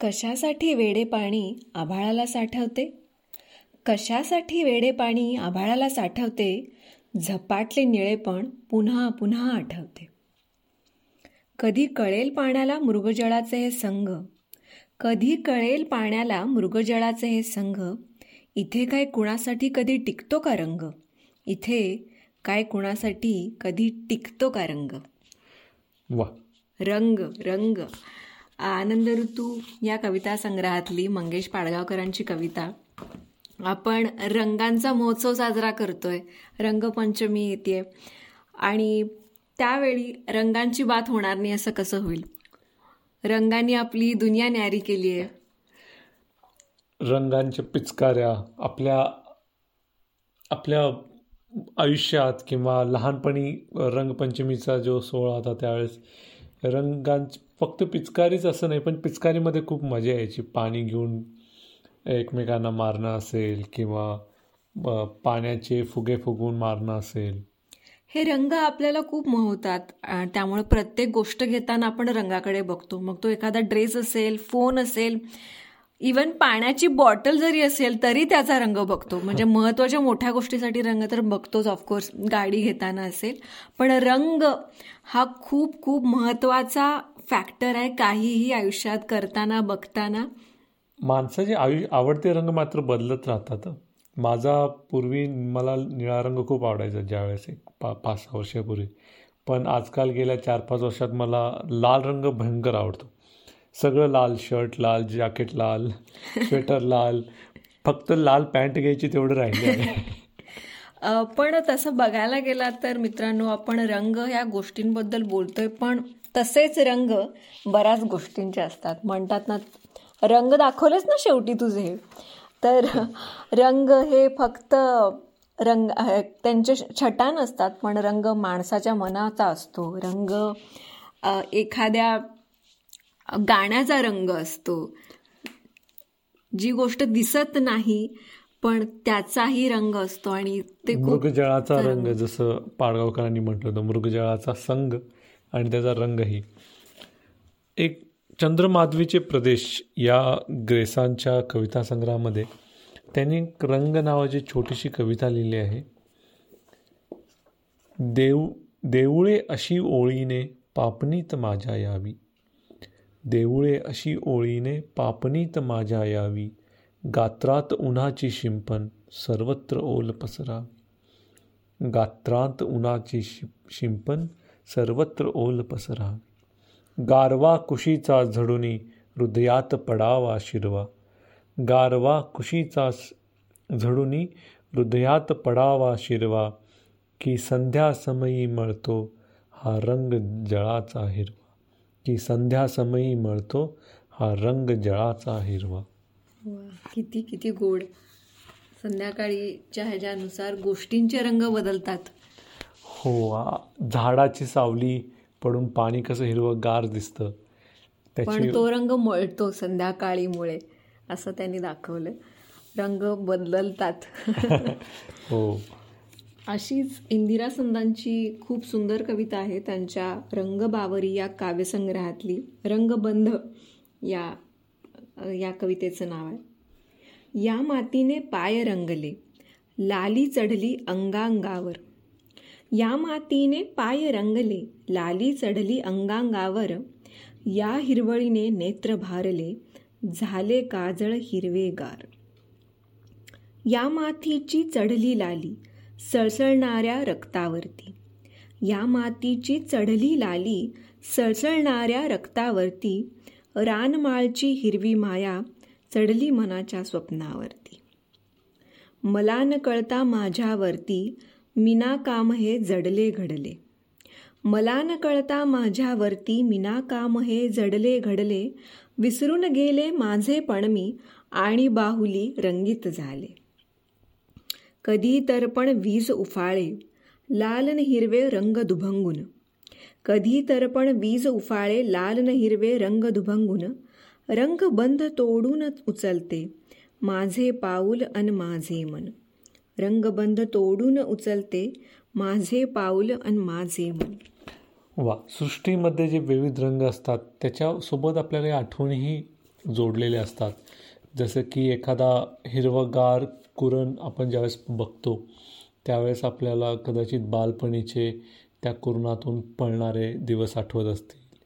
कशासाठी वेडे पाणी आभाळाला साठवते? कशासाठी वेडे पाणी आभाळाला साठवते? झपाटले निळेपण पुन्हा पुन्हा आठवते. कधी कळेल पाण्याला मृगजळाचे हे संघ? कधी कळेल पाण्याला मृगजळाचे हे संघ? इथे काय कुणासाठी कधी टिकतो का रंग? इथे काय कुणासाठी कधी टिकतो का रंग? वा. रंग रंग. आनंद ऋतू या कविता संग्रहातली मंगेश पाडगावकरांची कविता. आपण रंगांचा महोत्सव साजरा करतोय. रंगपंचमी येते आणि त्यावेळी रंगांची बात होणार नाही असं कसं होईल? रंगांनी आपली दुनिया न्यारी केली आहे. रंगांच्या पिचकाऱ्या आपल्या आपल्या आयुष्यात किंवा लहानपणी रंगपंचमीचा जो सोहळा होता त्यावेळेस रंगांची फक्त पिचकारीच असं नाही पण पिचकारीमध्ये खूप मजा यायची. पाणी घेऊन एकमेकांना मारणं असेल किंवा पाण्याचे फुगे फुगवून मारणं असेल. हे रंग आपल्याला खूप मोहतात. त्यामुळे प्रत्येक गोष्ट घेताना आपण रंगाकडे बघतो. मग तो एखादा ड्रेस असेल फोन असेल इवन पाण्याची बॉटल जरी असेल तरी त्याचा रंग बघतो. म्हणजे महत्त्वाच्या मोठ्या गोष्टीसाठी रंग तर बघतोच ऑफकोर्स गाडी घेताना असेल. पण रंग हा खूप खूप महत्त्वाचा फॅक्टर आहे काहीही आयुष्यात करताना बघताना. माणसाचे आयु आवडते रंग मात्र बदलत राहतात. माझा पूर्वी मला निळा रंग खूप आवडायचा ज्यावेळेस एक पा पाच सहा वर्षापूर्वी. पण आजकाल गेल्या चार पाच वर्षात मला लाल रंग भयंकर आवडतो. सगळं लाल शर्ट लाल जॅकेट लाल स्वेटर लाल. फक्त लाल पॅन्ट घ्यायची तेवढं राहिले पण तसं बघायला गेला तर मित्रांनो आपण रंग या गोष्टींबद्दल बोलतोय पण तसेच रंग बऱ्याच गोष्टींचे असतात. म्हणतात ना रंग दाखवलेच ना शेवटी तुझे. तर रंग हे फक्त रंग त्यांचे छटा नसतात पण रंग माणसाच्या मनाचा असतो. रंग एखाद्या गाण्याचा रंग असतो. जी गोष्ट दिसत नाही पण त्याचाही रंग असतो आणि ते मृगजळाचा रंग जसं पाडगावकरांनी म्हटलं होतं मृगजळाचा संघ आणि त्याचा रंगही. एक चंद्रमाधवीचे प्रदेश या ग्रेसांच्या कविता संग्रहामध्ये त्यांनी रंग नावाची छोटीशी कविता लिहिली आहे. देव देऊळे अशी ओळीने पापनीत माझ्या यावी. देऊळे अशी ओळीने पापनीत माझ्या यावी गात्रात उन्हाची शिंपण सर्वत्र ओल पसरा. गात्रात उन्हाची शिंपण सर्वत्र ओल पसरा. गारवा कुशीचा झडुनी हृदयात पडावा शिरवा. गारवा कुशीचा झडुनी हृदयात पडावा शिरवा. की संध्या समयी मळतो हा रंग जळाचा हिरवा. की संध्या समयी मळतो हा रंग जळाचा हिरवा. किती किती गोड. संध्याकाळीच्या ह्याच्यानुसार गोष्टींचे रंग बदलतात. हो झाडाची सावली पडून पाणी कसं हिरवं गार दिसतं पण तो रंग मळतो संध्याकाळीमुळे असं त्यांनी दाखवलं. रंग बदलतात. हो. अशीच इंदिरा संदांची खूप सुंदर कविता आहे त्यांच्या रंगबावरी या काव्यसंग्रहातली रंगबंध या या कवितेचं नाव आहे. या मातीने पाय रंगले लाली चढली अंगांगावर. या मातीने पाय रंगले लाली चढली अंगांगावर. या हिरवळीने नेत्र भारले झाले काजळ हिरवेगार. या मातीची चढली लाली सळसळणाऱ्या रक्तावरती. या मातीची चढली लाली सळसळणाऱ्या रक्तावरती रानमाळची हिरवी माया चढली मनाच्या स्वप्नावरती. मला न कळता माझ्यावरती मिनाकाम हे जडले घडले. मला न कळता माझ्यावरती मिनाकाम हे जडले घडले विसरून गेले माझे पण मी आणि बाहुली रंगीत झाले. कधी तर पण वीज उफाळे. लाल न हिरवे रंग दुभंगून. कधी तर पण वीज उफाळे लाल न हिरवे रंग दुभंगून. रंग बंध तोडून उचलते. माझे पाऊल अन माझे मन. रंगबंध तोडून उचलते. माझे पाऊल अन माझे मन. वा सृष्टीमध्ये जे विविध रंग असतात त्याच्यासोबत आपल्याला आठवणीही जोडलेले असतात. जसं की एखादा हिरवगार कुरण आपण ज्यावेळेस बघतो त्यावेळेस आपल्याला कदाचित बालपणीचे त्या कुरणातून पळणारे दिवस आठवत असतील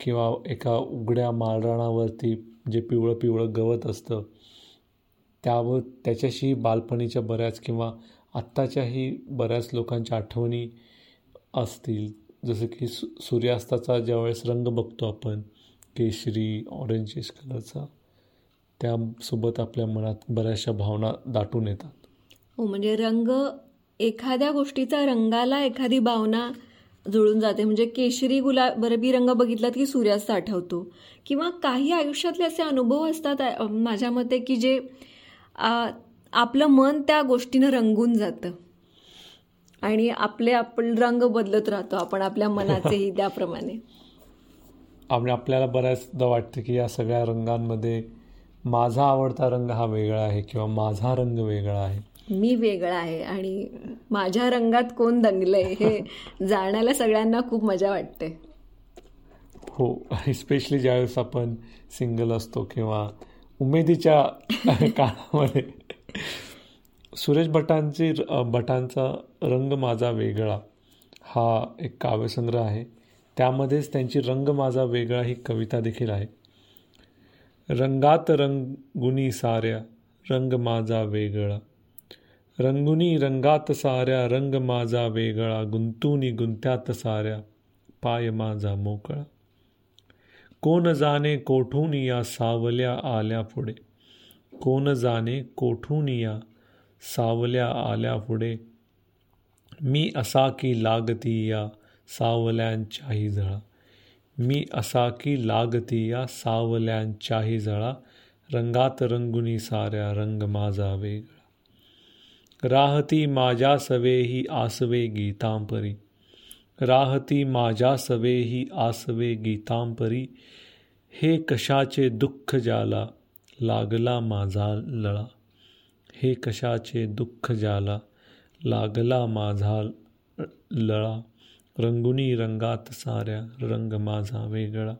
किंवा एका उघड्या माळराणावरती जे पिवळं पिवळं गवत असतं त्यावर त्याच्याशी बालपणीच्या बऱ्याच किंवा आत्ताच्याही बऱ्याच लोकांच्या आठवणी असतील. जसं की सु सूर्यास्ताचा ज्यावेळेस रंग बघतो आपण केशरी ऑरेंजिश कलरचा त्यासोबत आपल्या मनात बऱ्याचशा भावना दाटून येतात. हो म्हणजे रंग एखाद्या गोष्टीचा रंगाला एखादी भावना जुळून जाते. म्हणजे केशरी गुलाबी रंग बघितलात की सूर्यास्त आठवतो. किंवा काही आयुष्यातले असे अनुभव असतात माझ्या मते की जे आपलं मन त्या गोष्टीनं रंगून जातं. आणि आपले आपण रंग बदलत राहतो आपण आपल्या मनाचेही त्याप्रमाणे. आणि आपल्याला बऱ्याचदा वाटतं की या सगळ्या रंगांमध्ये माझा आवडता रंग हा वेगळा आहे किंवा माझा रंग वेगळा आहे. मी वेगळा आहे आणि माझ्या रंगात कोण दंगलंय हे जाण्याला सगळ्यांना खूप मजा वाटते. हो आणि स्पेशली ज्यावेळेस आपण सिंगल असतो किंवा उमेदीच्या काळामध्ये. सुरेश भटांची भटांचा रंग माझा वेगळा हा एक काव्यसंग्रह आहे. त्यामध्येच त्यांची रंग माझा वेगळा ही कविता देखील आहे. रंगात रंगुनी साऱ्या रंग माझा वेगळा. रंगुनी रंगात साऱ्या रंग माझा वेगळा. गुंतुनी गुंत्यात साऱ्या पाय माझा मोकळा. कोण जाणे कोठून या सावल्या आल्या पुढे? कोण जाणे कोठून या सावल्या आल्या पुढे? मी असा की लागती या सावल्यांच्याही झळा. मी असा की लागती या सावल्यांच्याही झळा रंगात रंगुनी साऱ्या रंग माझा वेगळा. राहती माझ्या सवेही आसवे गीतांपरी. राहती माझ्या सवेही आसवे गीतांपरी. हे कशाचे दुःख जाला लागला माझा लळा? हे कशाचे दुःख जाला लागला माझा लळा? रंगुनी रंगात साऱ्या रंग माझा वेगळा.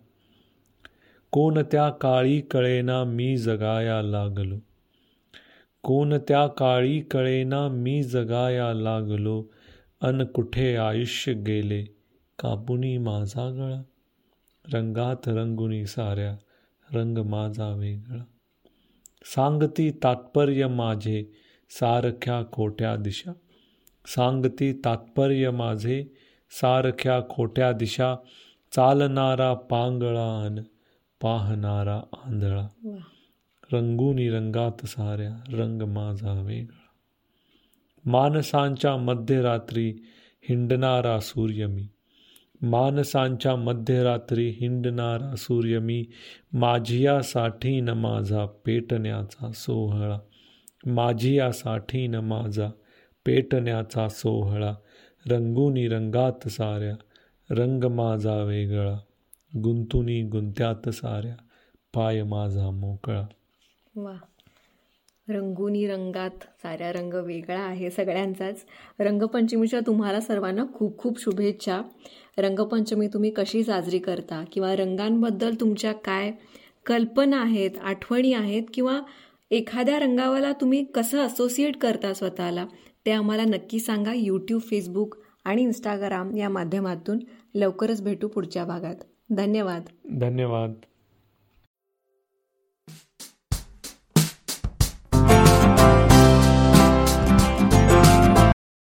कोणत्या काळी कळेना मी जगाया लागलो. कोणत्या काळी कळेना मी जगाया लागलो. अन कुठे आयुष्य गेले कापुनी माझा गळा. रंगात रंगुनी साऱ्या रंग माझा वेगळा. सांगती तात्पर्य माझे सारख्या खोट्या दिशा. सांगती तात्पर्य माझे सारख्या खोट्या दिशा चालणारा पांगळा अन पाहणारा आंधळा रंगुनी रंगात साऱ्या रंग माझा वेगळा मानसांच्या मध्यरात्री हिंडणारा सूर्य मी मानसांच्या मध्यरात्री हिंडणारा सूर्य मी माझियासाठी न माझा पेटण्याचा सोहळा माझियासाठी न माझा पेटण्याचा सोहळा रंगुनी रंगात साऱ्या रंग माझा वेगळा गुंतुनी गुंत्यात साऱ्या पाय माझा मोकळा. वा. रंगुनी रंगात साऱ्या रंग वेगळा आहे सगळ्यांचाच. रंगपंचमीच्या तुम्हाला सर्वांना खूप खूप शुभेच्छा. रंगपंचमी तुम्ही कशी साजरी करता किंवा रंगांबद्दल तुमच्या काय कल्पना आहेत आठवणी आहेत किंवा एखाद्या रंगावाला तुम्ही कसं असोसिएट करता स्वतःला? ते आम्हाला नक्की सांगा यूट्यूब फेसबुक आणि इंस्टाग्राम या माध्यमातून. लवकरच भेटू पुढच्या भागात. धन्यवाद. धन्यवाद.